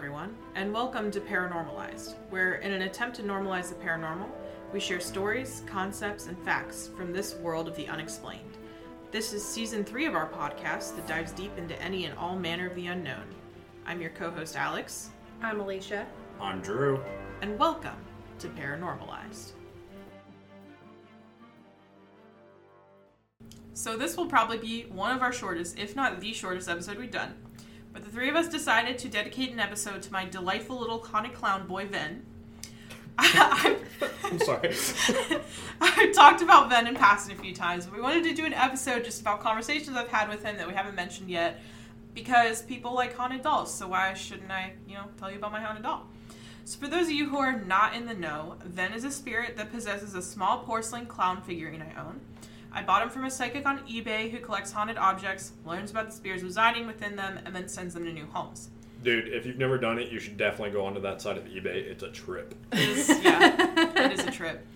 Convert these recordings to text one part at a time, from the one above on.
everyone, and welcome to Paranormalized, where, in an attempt to normalize the paranormal, we share stories, concepts, and facts from this world of the unexplained. This is season three of our podcast that dives deep into any and all manner of the unknown. I'm your co host, Alex, I'm Alicia. I'm Drew. and welcome to Paranormalized. So, this will probably be one of our shortest, if not the shortest episode we've done. But the three of us decided to dedicate an episode to my delightful little haunted clown boy, Vehn. I, I'm sorry. I've talked about Vehn in passing a few times, but we wanted to do an episode just about conversations I've had with him that we haven't mentioned yet because people like haunted dolls, so why shouldn't I, you know, tell you about my haunted doll? So, for those of you who are not in the know, Vehn is a spirit that possesses a small porcelain clown figurine I own. I bought him from a psychic on eBay who collects haunted objects, learns about the spirits residing within them, and then sends them to new homes. Dude, if you've never done it, you should definitely go onto that side of eBay. It's a trip. It is, yeah, it is a trip.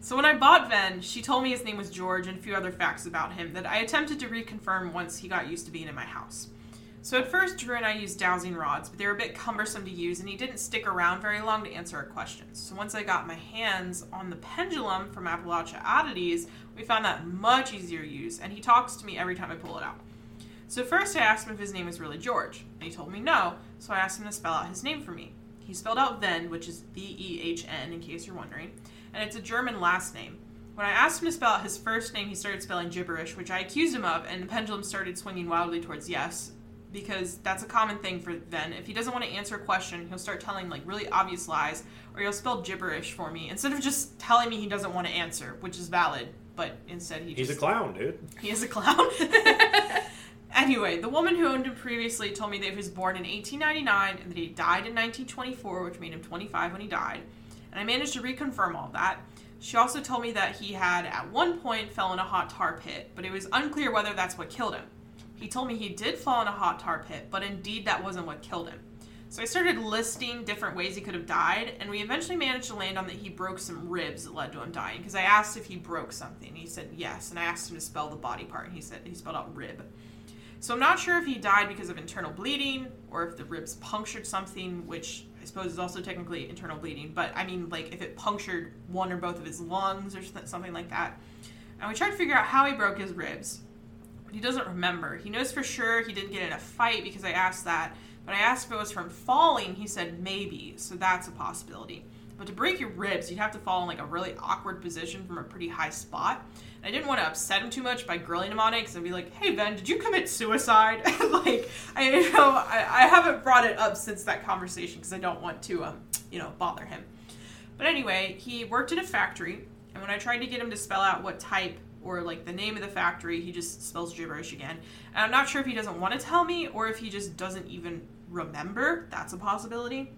So when I bought Vehn, she told me his name was George and a few other facts about him that I attempted to reconfirm once he got used to being in my house. So at first, Drew and I used dowsing rods, but they were a bit cumbersome to use, and he didn't stick around very long to answer our questions. So once I got my hands on the pendulum from Appalachia Oddities, we found that much easier to use, and he talks to me every time I pull it out. So first, I asked him if his name was really George, and he told me no. So I asked him to spell out his name for me. He spelled out Vehn, which is V E H N, in case you're wondering, and it's a German last name. When I asked him to spell out his first name, he started spelling gibberish, which I accused him of, and the pendulum started swinging wildly towards yes, because that's a common thing for Vehn. If he doesn't want to answer a question, he'll start telling like really obvious lies, or he'll spell gibberish for me instead of just telling me he doesn't want to answer, which is valid. But instead, he He's a clown, dude. he is a clown. anyway, the woman who owned him previously told me that he was born in 1899 and that he died in 1924, which made him 25 when he died. And I managed to reconfirm all that. She also told me that he had at one point fell in a hot tar pit, but it was unclear whether that's what killed him. He told me he did fall in a hot tar pit, but indeed that wasn't what killed him. So I started listing different ways he could have died, and we eventually managed to land on that he broke some ribs that led to him dying. Because I asked if he broke something, he said yes, and I asked him to spell the body part, and he said he spelled out rib. So I'm not sure if he died because of internal bleeding or if the ribs punctured something, which I suppose is also technically internal bleeding. But I mean, like if it punctured one or both of his lungs or something like that. And we tried to figure out how he broke his ribs, but he doesn't remember. He knows for sure he didn't get in a fight because I asked that. But I asked if it was from falling. He said maybe, so that's a possibility. But to break your ribs, you'd have to fall in like a really awkward position from a pretty high spot. And I didn't want to upset him too much by grilling him on it because I'd be like, "Hey Vehn, did you commit suicide?" like, I you know I, I haven't brought it up since that conversation because I don't want to um you know bother him. But anyway, he worked in a factory, and when I tried to get him to spell out what type or like the name of the factory, he just spells gibberish again. And I'm not sure if he doesn't want to tell me or if he just doesn't even remember. That's a possibility.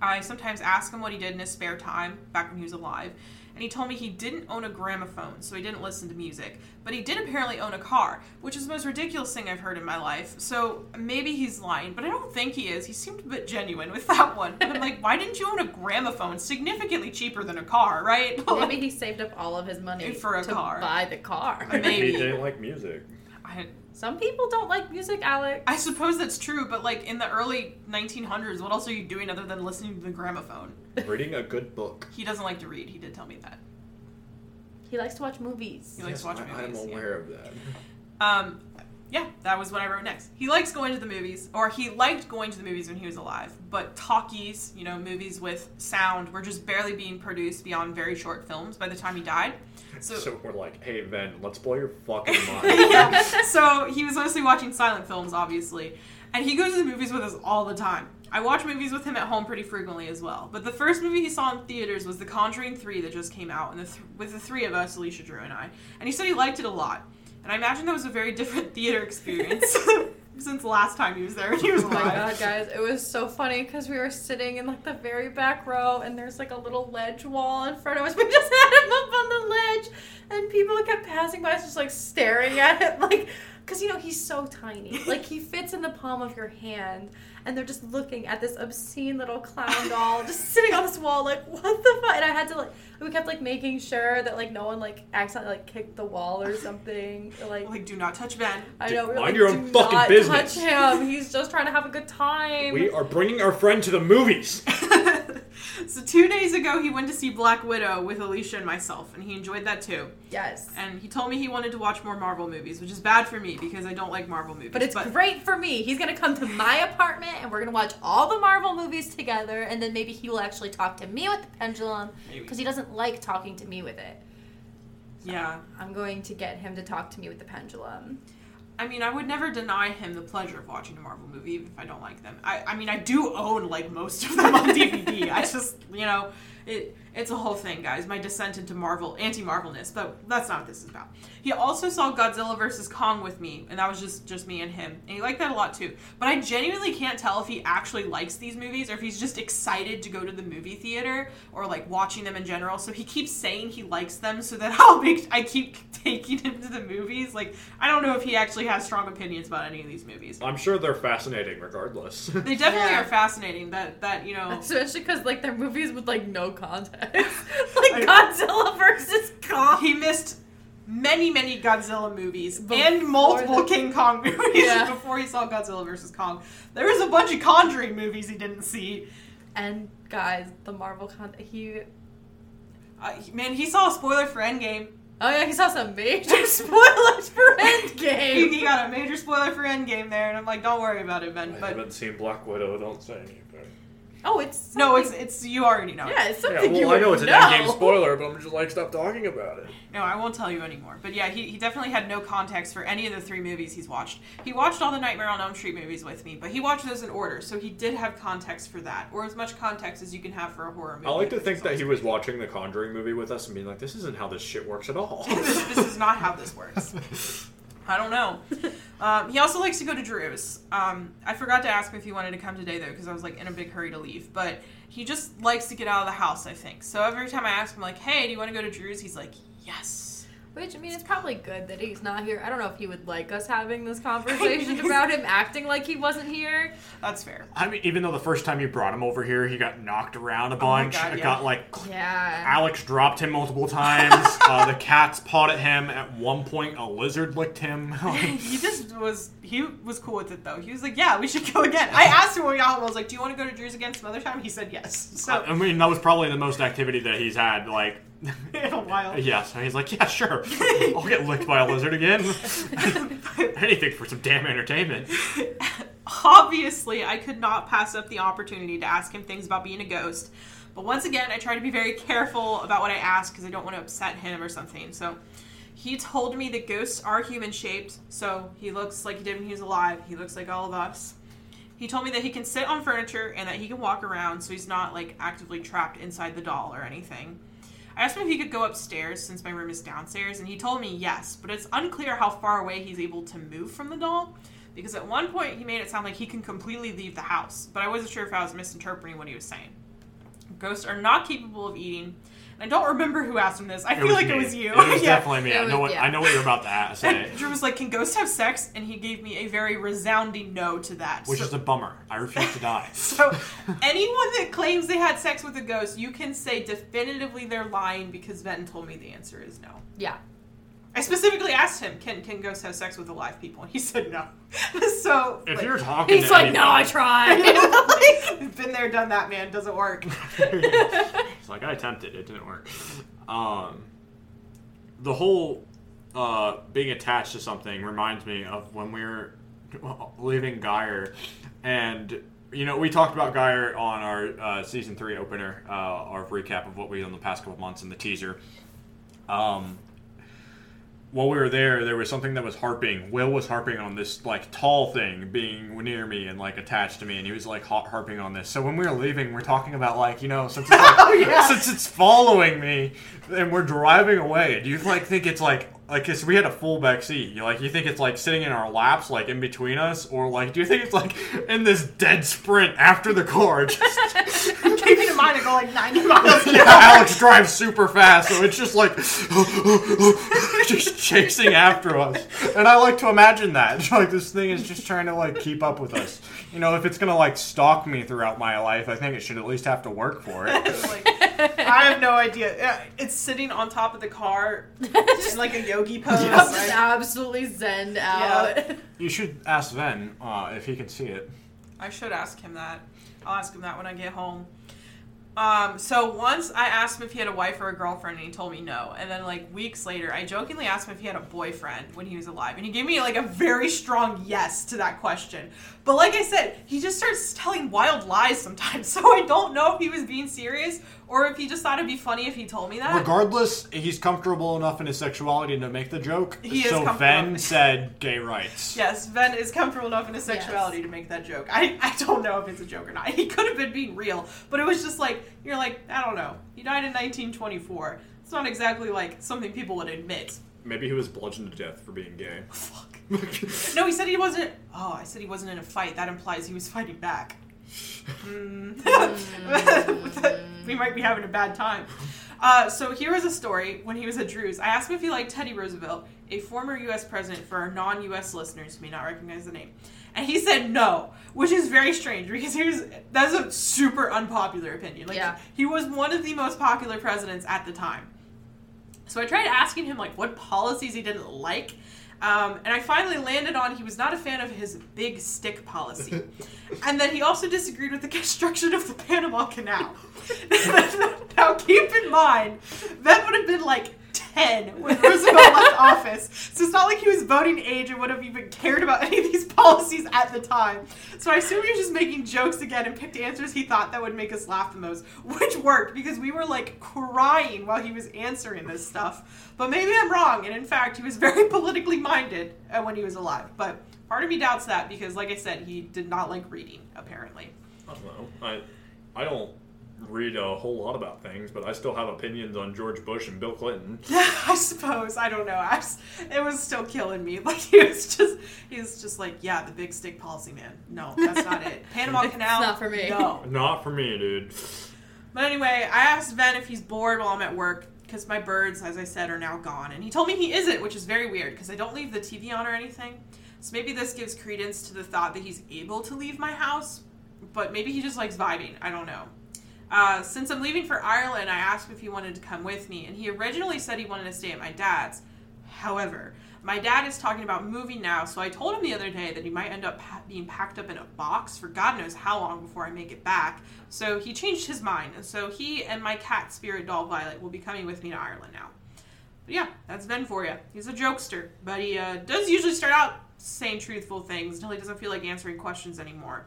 I sometimes ask him what he did in his spare time back when he was alive, and he told me he didn't own a gramophone, so he didn't listen to music. But he did apparently own a car, which is the most ridiculous thing I've heard in my life. So maybe he's lying, but I don't think he is. He seemed a bit genuine with that one. But I'm like, why didn't you own a gramophone? Significantly cheaper than a car, right? Maybe he saved up all of his money For a to car. buy the car. Maybe. He didn't like music. I, Some people don't like music, Alex. I suppose that's true, but like in the early 1900s, what else are you doing other than listening to the gramophone? Reading a good book. He doesn't like to read. He did tell me that. He likes to watch movies. He likes to watch I- I'm movies, yeah. aware of that. Um, yeah, that was what I wrote next. He likes going to the movies, or he liked going to the movies when he was alive. But talkies, you know, movies with sound, were just barely being produced beyond very short films by the time he died. So, So, we're like, hey, Vehn, let's blow your fucking mind. yeah. so he was mostly watching silent films, obviously, and he goes to the movies with us all the time. I watch movies with him at home pretty frequently as well. But the first movie he saw in theaters was The Conjuring 3 that just came out, and the th- with the three of us, Alicia, Drew, and I. And he said he liked it a lot. And I imagine that was a very different theater experience since the last time he was there he was like. Oh my god, guys, it was so funny because we were sitting in like the very back row, and there's like a little ledge wall in front of us. We just had him up on the ledge, and people kept passing by us, just like staring at it, like Because you know he's so tiny, like he fits in the palm of your hand, and they're just looking at this obscene little clown doll just sitting on this wall, like what the fuck? And I had to like, we kept like making sure that like no one like accidentally like kicked the wall or something. Like, Like, do not touch Vehn. I know, we were mind like, your own "Do fucking not business." Touch him. He's just trying to have a good time. We are bringing our friend to the movies. so two days ago, he went to see Black Widow with Alicia and myself, and he enjoyed that too. yes. And he told me he wanted to watch more Marvel movies, which is bad for me because I don't like Marvel movies. But it's great for me. He's gonna come to my apartment and we're gonna watch all the Marvel movies together, and then maybe he will actually talk to me with the pendulum because he doesn't like talking to me with it. Yeah. I'm going to get him to talk to me with the pendulum. I mean, I would never deny him the pleasure of watching a Marvel movie, even if I don't like them. I, I mean, I do own like most of them on DVD. I just, you know, it it's a whole thing, guys. My descent into Marvel, anti-Marvelness, but that's not what this is about. He also saw Godzilla vs Kong with me, and that was just just me and him, and he liked that a lot too. But I genuinely can't tell if he actually likes these movies or if he's just excited to go to the movie theater or like watching them in general. So he keeps saying he likes them, so that I'll make I keep taking him to the movies. Like I don't know if he actually has strong opinions about any of these movies. I'm sure they're fascinating regardless. They definitely Yeah. are fascinating. That that you know. Especially because like they're movies with like no context, I- like Godzilla versus Kong. He missed many, many Godzilla movies Before and multiple the- King Kong movies Yeah. before he saw Godzilla versus Kong. There was a bunch of Conjuring movies he didn't see. And guys, the Marvel con he. Uh, man, he saw a spoiler for Endgame. Oh yeah, he saw some major spoilers for He, Endgame. he got a major spoiler for Endgame there, and I'm like, don't worry about it, Vehn. I But haven't seen Black Widow. Don't say anything. Oh, it's no, it's it's you already know. yeah, it's Yeah, something well, you I know it's an know. endgame spoiler, but I'm just like, stop talking about it. No, I won't tell you anymore. But yeah, he, he definitely had no context for any of the three movies he's watched. He watched all the Nightmare on Elm Street movies with me, but he watched those in order, so he did have context for that, or as much context as you can have for a horror movie. I like to think that he always was watching the Conjuring movie with us and being like, this isn't how this shit works at all. this, this is not how this works. I don't know. Um, he also likes to go to Drew's. Um, I forgot to ask him if he wanted to come today though, because I was like in a big hurry to leave. But he just likes to get out of the house. I think so. Every time I ask him like, "Hey, do you want to go to Drew's?" He's like, "Yes." Which I mean, it's probably good that he's not here. I don't know if he would like us having this conversation about him acting like he wasn't here. That's fair. I mean, even though the first time you brought him over here, he got knocked around a Oh bunch. God, It yeah. got like Yeah. Alex dropped him multiple times. uh, the cats pawed at him. At one point, a lizard licked him. he just was he was cool with it though. He was like, "Yeah, we should go again." I asked him when we got home. I was like, "Do you want to go to Drew's again some other time?" He said yes. So I mean, that was probably the most activity that he's had. Like, in a while. yeah. So he's like, yeah, sure. I'll get licked by a lizard again. Anything for some damn entertainment. Obviously, I could not pass up the opportunity to ask him things about being a ghost. But once again, I try to be very careful about what I ask because I don't want to upset him or something. So he told me that ghosts are human shaped, so he looks like he did when he was alive. He looks like all of us. He told me that he can sit on furniture and that he can walk around, so he's not like actively trapped inside the doll or anything. I asked him if he could go upstairs since my room is downstairs, and he told me yes, but it's unclear how far away he's able to move from the doll because at one point he made it sound like he can completely leave the house, but I wasn't sure if I was misinterpreting what he was saying. Ghosts are not capable of eating. And I don't remember who asked him this. I feel like me. it was you. It was Yeah. definitely me. It I know was- what yeah. I know what you're about to ask, say, And eh? Drew was like, "Can ghosts have sex?" And he gave me a very resounding no to that. which so, is a bummer. I refuse to die. so anyone that claims they had sex with a ghost, you can say definitively they're lying because Venton told me the answer is no. Yeah. I specifically asked him, "Can can ghosts have sex with alive people?" And he said no. so If like, you're talking, He's to like, no, I tried. like, been there, done that, man. Doesn't work. Like I attempted, it didn't work. Um, the whole uh, being attached to something reminds me of when we were leaving Geyer, and you know we talked about Geyer on our uh, season three opener, uh, our recap of what we did in the past couple months in the teaser. Um, while we were there, there was something that was harping. Will was harping on this like tall thing being near me and like attached to me, and he was like har- harping on this. So when we were leaving, we're talking about like you know since it's, like, Oh, yeah. since it's following me and we're driving away. Do you like think it's like like cause we had a full back seat? You like you think it's like sitting in our laps, like in between us, or like do you think it's like in this dead sprint after the car? Just keeping in mind I go like 90 miles Yeah. Alex drives super fast, so it's just like just chasing after us. And I like to imagine that. Like this thing is just trying to like keep up with us. You know, if it's gonna like stalk me throughout my life, I think it should at least have to work for it. Like, I have no idea. It's sitting on top of the car in like a yogi pose. Just right? absolutely zen out. You should ask Vehn uh, if he can see it. I should ask him that. I'll ask him that when I get home. Um, so once I asked him if he had a wife or a girlfriend, and he told me no. And then like weeks later, I jokingly asked him if he had a boyfriend when he was alive, and he gave me like a very strong yes to that question. But like I said, he just starts telling wild lies sometimes, so I don't know if he was being serious or if he just thought it'd be funny if he told me that. Regardless, he's comfortable enough in his sexuality to make the joke. He is so comfortable. Vehn said gay rights. Yes, Vehn is comfortable enough in his sexuality to make that joke. I, I don't know if it's a joke or not. He could have been being real, but it was just like, you're like, I don't know. He died in 1924. It's not exactly like something people would admit. Maybe he was bludgeoned to death for being gay. Fuck. No, he said he wasn't. Oh, I said he wasn't in a fight. That implies he was fighting back. Mm. we might be having a bad time. Uh, so here was a story when he was at Drew's. I asked him if he liked Teddy Roosevelt, a former U.S. president for our non-U.S. listeners who may not recognize the name, and he said no, which is very strange because he was that's a super unpopular opinion. Like Yeah. he was one of the most popular presidents at the time. So I tried asking him like what policies he didn't like, um, and I finally landed on he was not a fan of his big stick policy, and then he also disagreed with the construction of the Panama Canal. now keep in mind that would have been like. 10 when Roosevelt left office. So it's not like he was voting age and would have even cared about any of these policies at the time. So I assume he was just making jokes again and picked answers he thought that would make us laugh the most, which worked because we were like crying while he was answering this stuff. But maybe I'm wrong, and in fact, he was very politically minded uh, when he was alive. But part of me doubts that because, like I said, he did not like reading, apparently. I don't know. I I don't read a whole lot about things, but I still have opinions on George Bush and Bill Clinton. Yeah, I suppose I don't know. I just, it was still killing me. Like he was just, he was just like, yeah, the big stick policy, man. No, that's not it. Panama It's Canal, not for me. No. Not for me, dude. But anyway, I asked Vehn if he's bored while I'm at work because my birds, as I said, are now gone, and he told me he isn't, which is very weird because I don't leave the TV on or anything. So maybe this gives credence to the thought that he's able to leave my house, but maybe he just likes vibing. I don't know. Uh, since I'm leaving for Ireland, I asked if he wanted to come with me, and he originally said he wanted to stay at my dad's. However, my dad is talking about moving now, so I told him the other day that he might end up pa- being packed up in a box for God knows how long before I make it back. So he changed his mind, and so he and my cat spirit doll Violet will be coming with me to Ireland now. But yeah, that's Vehn for you. He's a jokester, but he uh, does usually start out saying truthful things until he doesn't feel like answering questions anymore.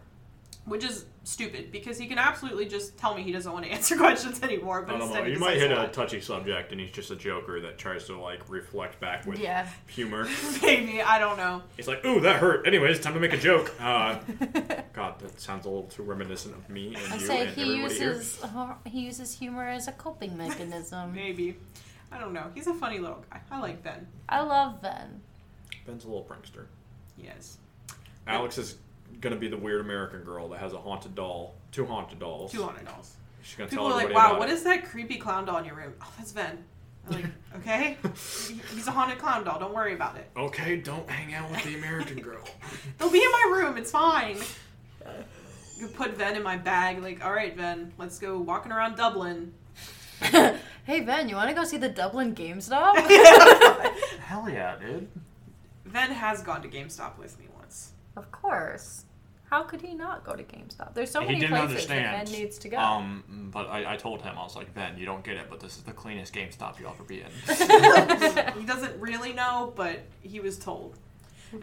Which is stupid because he can absolutely just tell me he doesn't want to answer questions anymore. But I don't know. he You might hit a not. touchy subject, and he's just a joker that tries to like reflect back with Yeah. humor. Maybe I don't know. He's like, "Ooh, that hurt." Anyways, time to make a joke. Uh, God, that sounds a little too reminiscent of me and I you say and he everybody here. uses uh, he uses humor as a coping mechanism. Maybe. I don't know. He's a funny little guy. I like Vehn. I love Vehn. Vehn's a little prankster. Yes. Alex is gonna be the weird American girl that has a haunted doll, two haunted dolls. Two hundred dollars. She's gonna People tell are like, "Wow, about what it. is that creepy clown doll in your room?" Oh, that's Vehn. I'm like, okay, he's a haunted clown doll. Don't worry about it. Okay, don't hang out with the American girl. They'll be in my room. It's fine. You put Vehn in my bag. Like, all right, Vehn, let's go walking around Dublin. hey Vehn, you want to go see the Dublin GameStop? Hell yeah, dude. Vehn has gone to GameStop with me once. Of course. How could he not go to GameStop? There's so he many didn't places that. Vehn needs to go. Um, but I, I told him I was like, Vehn, you don't get it, but this is the cleanest GameStop you'll ever be in. he doesn't really know, but he was told.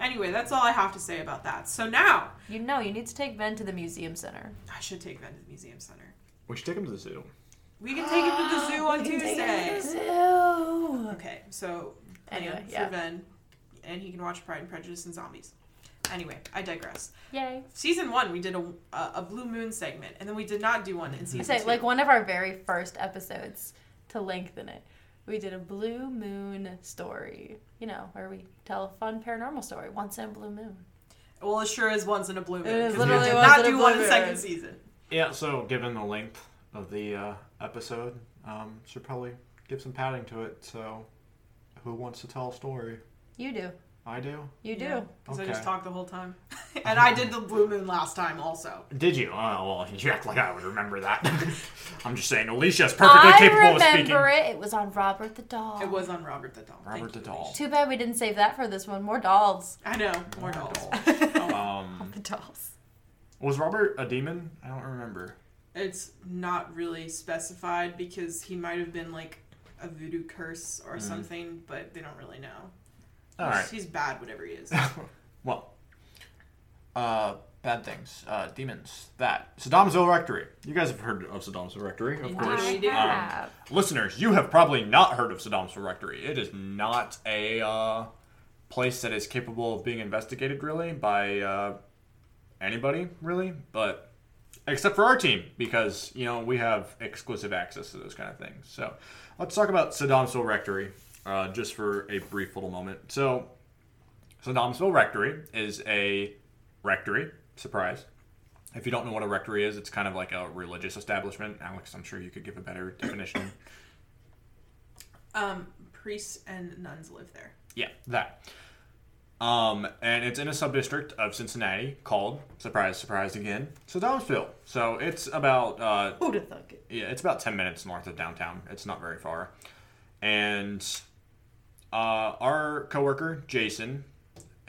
Anyway, that's all I have to say about that. So now you know, you need to take Vehn to the museum center. I should take Vehn to the museum center. we should take him to the zoo. We can take him to the zoo on Tuesday. Zoo. Okay, so Anyway, plan yeah. for Vehn, and he can watch Pride and Prejudice and Zombies. Anyway, I digress. Yay. Season one, we did a, a, a Blue Moon segment, and then we did not do one in I season say two. like one of our very first episodes to lengthen it. We did a blue moon story, you know, where we tell a fun paranormal story once in a blue moon. well, it sure is once in a blue moon. It is 'cause we did once not in a do blue one in moon. second season. yeah, so given the length of the uh, episode. Um, should probably give some padding to it. So, who wants to tell a story? You do. I do. You do. Yeah, 'cause I just talked the whole time. and I did the blue moon last time also. Did you? Oh well, you act like I would remember that. I'm just saying, Alicia's perfectly I capable of speaking. remember it. It was on Robert the Doll. It was on Robert the Doll. Robert Thank the you, Doll. Too bad we didn't save that for this one. More dolls. I know. More More dolls. Um, The dolls. was Robert a demon? I don't remember. it's not really specified because he might have been like a voodoo curse or something, but they don't really know. All he's, right. he's bad, whatever he is. Well, uh, bad things, uh, demons. That Sedamsville Rectory. You guys have heard of Sedamsville Rectory, of Indeed. course. I did. Um, have. listeners, you have probably not heard of Sedamsville Rectory. It is not a uh, place that is capable of being investigated, really, by uh, anybody, really, but except for our team, because you know we have exclusive access to those kind of things. So, let's talk about Sedamsville Rectory, uh, just for a brief little moment. So, Sedamsville Rectory is a rectory. Surprise. If you don't know what a rectory is, it's kind of like a religious establishment. Alex, I'm sure you could give a better definition. um, priests and nuns live there. Yeah, that. Um, and it's in a subdistrict of Cincinnati called, surprise, surprise again, Sedamsville. So it's about, uh, Who'd have thunk it? yeah, it's about 10 minutes north of downtown. It's not very far. And uh, our coworker, Jason,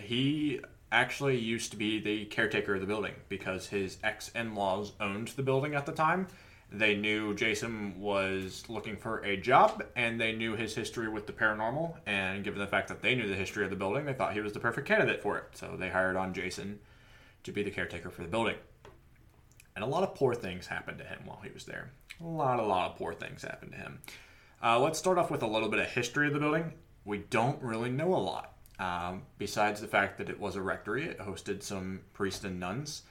he actually used to be the caretaker of the building because his ex in laws owned the building at the time. They knew Jason was looking for a job and they knew his history with the paranormal. And given the fact that they knew the history of the building, they thought he was the perfect candidate for it. So they hired on Jason to be the caretaker for the building. And a lot of poor things happened to him while he was there. A lot, a lot of poor things happened to him. Uh, let's start off with a little bit of history of the building. We don't really know a lot. Um, besides the fact that it was a rectory, it hosted some priests and nuns.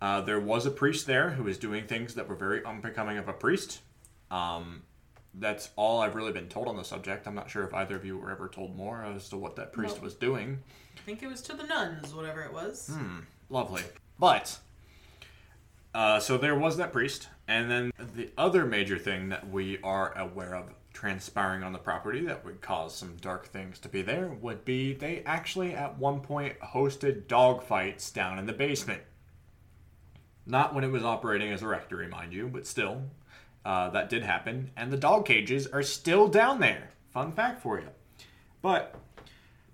Uh, there was a priest there who was doing things that were very unbecoming of a priest. Um, that's all I've really been told on the subject. I'm not sure if either of you were ever told more as to what that priest No. was doing. I think it was to the nuns, whatever it was. Hmm. Lovely. But, uh, so there was that priest, and then the other major thing that we are aware of transpiring on the property that would cause some dark things to be there would be they actually at one point hosted dog fights down in the basement. Not when it was operating as a rectory, mind you, but still, uh, that did happen, and the dog cages are still down there. Fun fact for you. But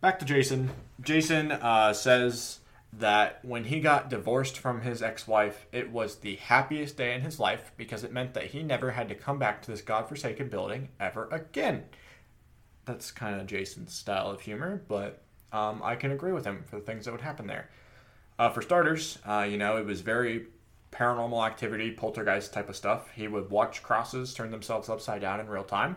back to Jason. Jason uh, says that when he got divorced from his ex-wife, it was the happiest day in his life because it meant that he never had to come back to this godforsaken building ever again. That's kind of Jason's style of humor, but um, I can agree with him for the things that would happen there. Uh, for starters, uh, you know, it was very paranormal activity, poltergeist type of stuff. He would watch crosses turn themselves upside down in real time.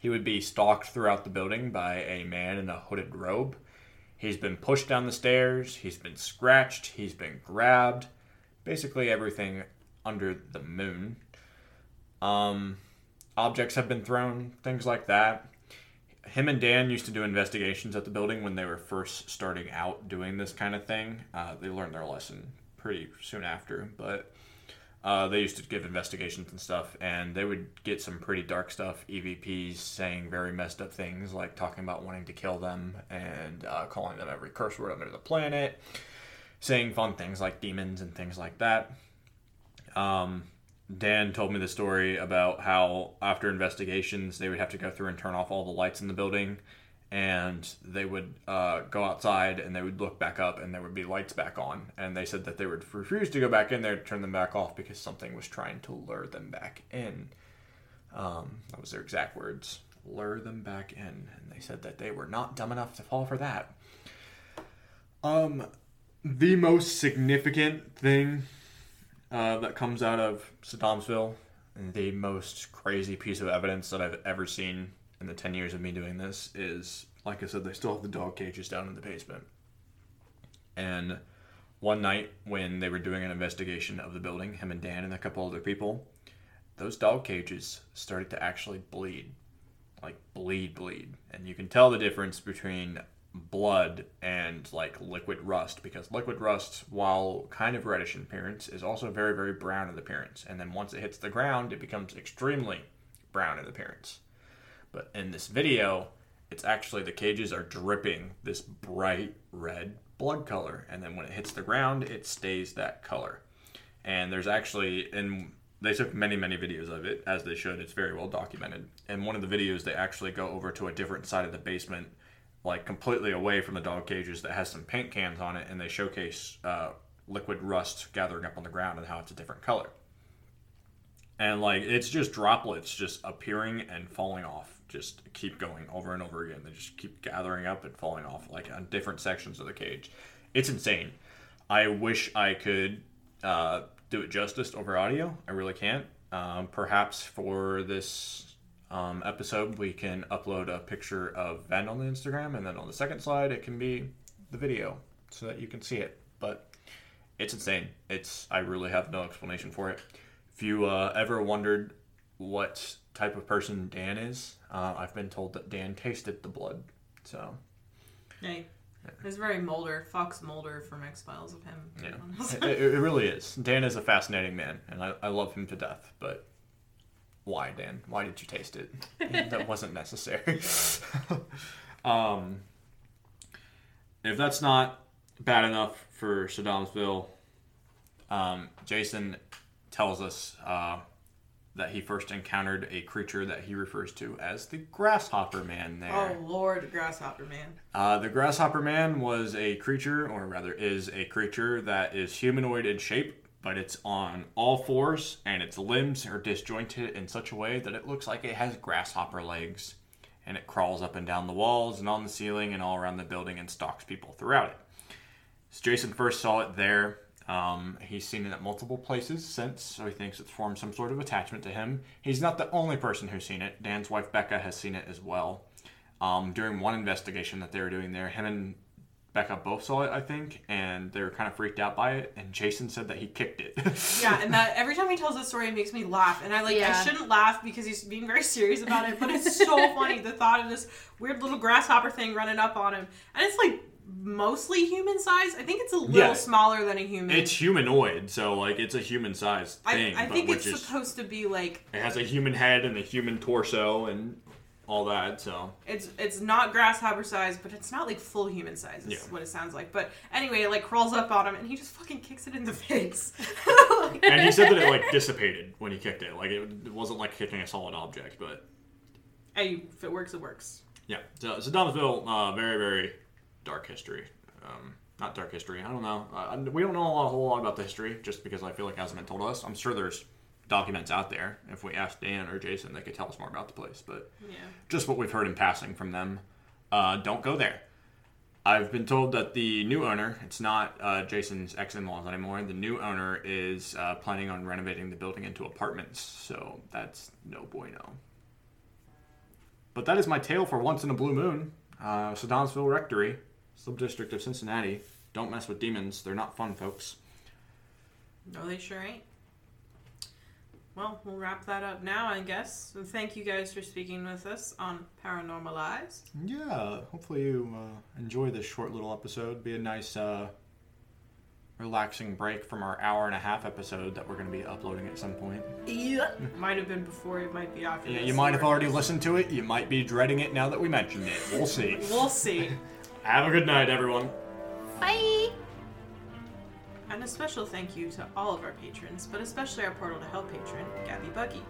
He would be stalked throughout the building by a man in a hooded robe. He's been pushed down the stairs. He's been scratched. He's been grabbed. Basically, everything under the moon. Um, objects have been thrown, things like that. Him and Dan used to do investigations at the building when they were first starting out doing this kind of thing. Uh, they learned their lesson pretty soon after, but uh, they used to give investigations and stuff, and they would get some pretty dark stuff. EVPs saying very messed up things, like talking about wanting to kill them and uh, calling them every curse word under the planet, saying fun things like demons and things like that. Um, Dan told me the story about how after investigations they would have to go through and turn off all the lights in the building, and they would uh, go outside and they would look back up and there would be lights back on. And they said that they would refuse to go back in there to turn them back off because something was trying to lure them back in. Um, that was their exact words lure them back in. And they said that they were not dumb enough to fall for that. Um, the most significant thing uh, that comes out of Sedamsville, the most crazy piece of evidence that I've ever seen in the 10 years of me doing this is, like I said, they still have the dog cages down in the basement. And one night when they were doing an investigation of the building, him and Dan and a couple other people, those dog cages started to actually bleed. Like bleed, bleed. And you can tell the difference between blood and like liquid rust because liquid rust, while kind of reddish in appearance, is also very, very brown in appearance. And then once it hits the ground, it becomes extremely brown in appearance. But in this video, it's actually the cages are dripping this bright red blood color. And then when it hits the ground, it stays that color. And there's actually, and they took many, many videos of it, as they should. It's very well documented. And one of the videos, they actually go over to a different side of the basement like completely away from the dog cages that has some paint cans on it and they showcase uh, liquid rust gathering up on the ground and how it's a different color and like it's just droplets just appearing and falling off just keep going over and over again they just keep gathering up and falling off like on different sections of the cage it's insane i wish i could uh, do it justice over audio i really can't um, perhaps for this um, episode, we can upload a picture of Vehn on the Instagram, and then on the second slide, it can be the video so that you can see it. But it's insane. It's I really have no explanation for it. If you uh, ever wondered what type of person Dan is, uh, I've been told that Dan tasted the blood. So Hey. It's very Mulder, Fox Mulder from X Files of him. yeah, it, it really is. Dan is a fascinating man, and I, I love him to death. But why, Dan? Why did you taste it? that wasn't necessary. um, if that's not bad enough for Sedamsville, um, Jason tells us uh, that he first encountered a creature that he refers to as the Grasshopper Man there. oh Lord, Grasshopper Man. Uh, the Grasshopper Man was a creature, or rather, is a creature that is humanoid in shape, but it's on all fours, and its limbs are disjointed in such a way that it looks like it has grasshopper legs. And it crawls up and down the walls and on the ceiling and all around the building and stalks people throughout it. So Jason first saw it there. Um, he's seen it at multiple places since, so he thinks it's formed some sort of attachment to him. He's not the only person who's seen it. Dan's wife Becca has seen it as well. Um, during one investigation that they were doing there, him and Becca both saw it, I think, and they were kind of freaked out by it. And Jason said that he kicked it. Yeah, and that every time he tells this story, it makes me laugh. And I like, I shouldn't laugh because he's being very serious about it, but it's so funny the thought of this weird little grasshopper thing running up on him, and it's like mostly human size. I think it's a little Yeah. smaller than a human. it's humanoid, so like it's a human-sized I, thing, I but think it's is supposed to be like it has a human head and a human torso and all that. So it's it's not grasshopper size, but it's not like full human size. Is Yeah. what it sounds like. But anyway, it like crawls up on him, and he just fucking kicks it in the face. and he said that it like dissipated when he kicked it. Like it, it wasn't like kicking a solid object, but hey, if it works, it works. yeah. So Sedamsville, uh, very very dark history. Um, not dark history. I don't know. Uh, we don't know a, lot, a whole lot about the history, just because I feel like it hasn't been told us. I'm sure there's documents out there. If we asked Dan or Jason, they could tell us more about the place. But Yeah. just what we've heard in passing from them. Uh, don't go there. I've been told that the new owner, it's not uh, Jason's ex in laws anymore, the new owner is uh, planning on renovating the building into apartments, so that's no bueno. But that is my tale for Once in a Blue Moon. Uh, Sedamsville Rectory, subdistrict of Cincinnati. Don't mess with demons, they're not fun, folks. No, they sure ain't. Well, we'll wrap that up now, I guess. So thank you guys for speaking with us on Paranormalized. Yeah, hopefully you uh, enjoy this short little episode. Be a nice, uh, relaxing break from our hour and a half episode that we're going to be uploading at some point. Yeah. Might have been before, it might be after. Yeah, you might have already listened to it. You might be dreading it now that we mentioned it. We'll see. We'll see. Have a good night, everyone. Bye. And a special thank you to all of our patrons, but especially our Portal to Hell patron, Gabby Buggy.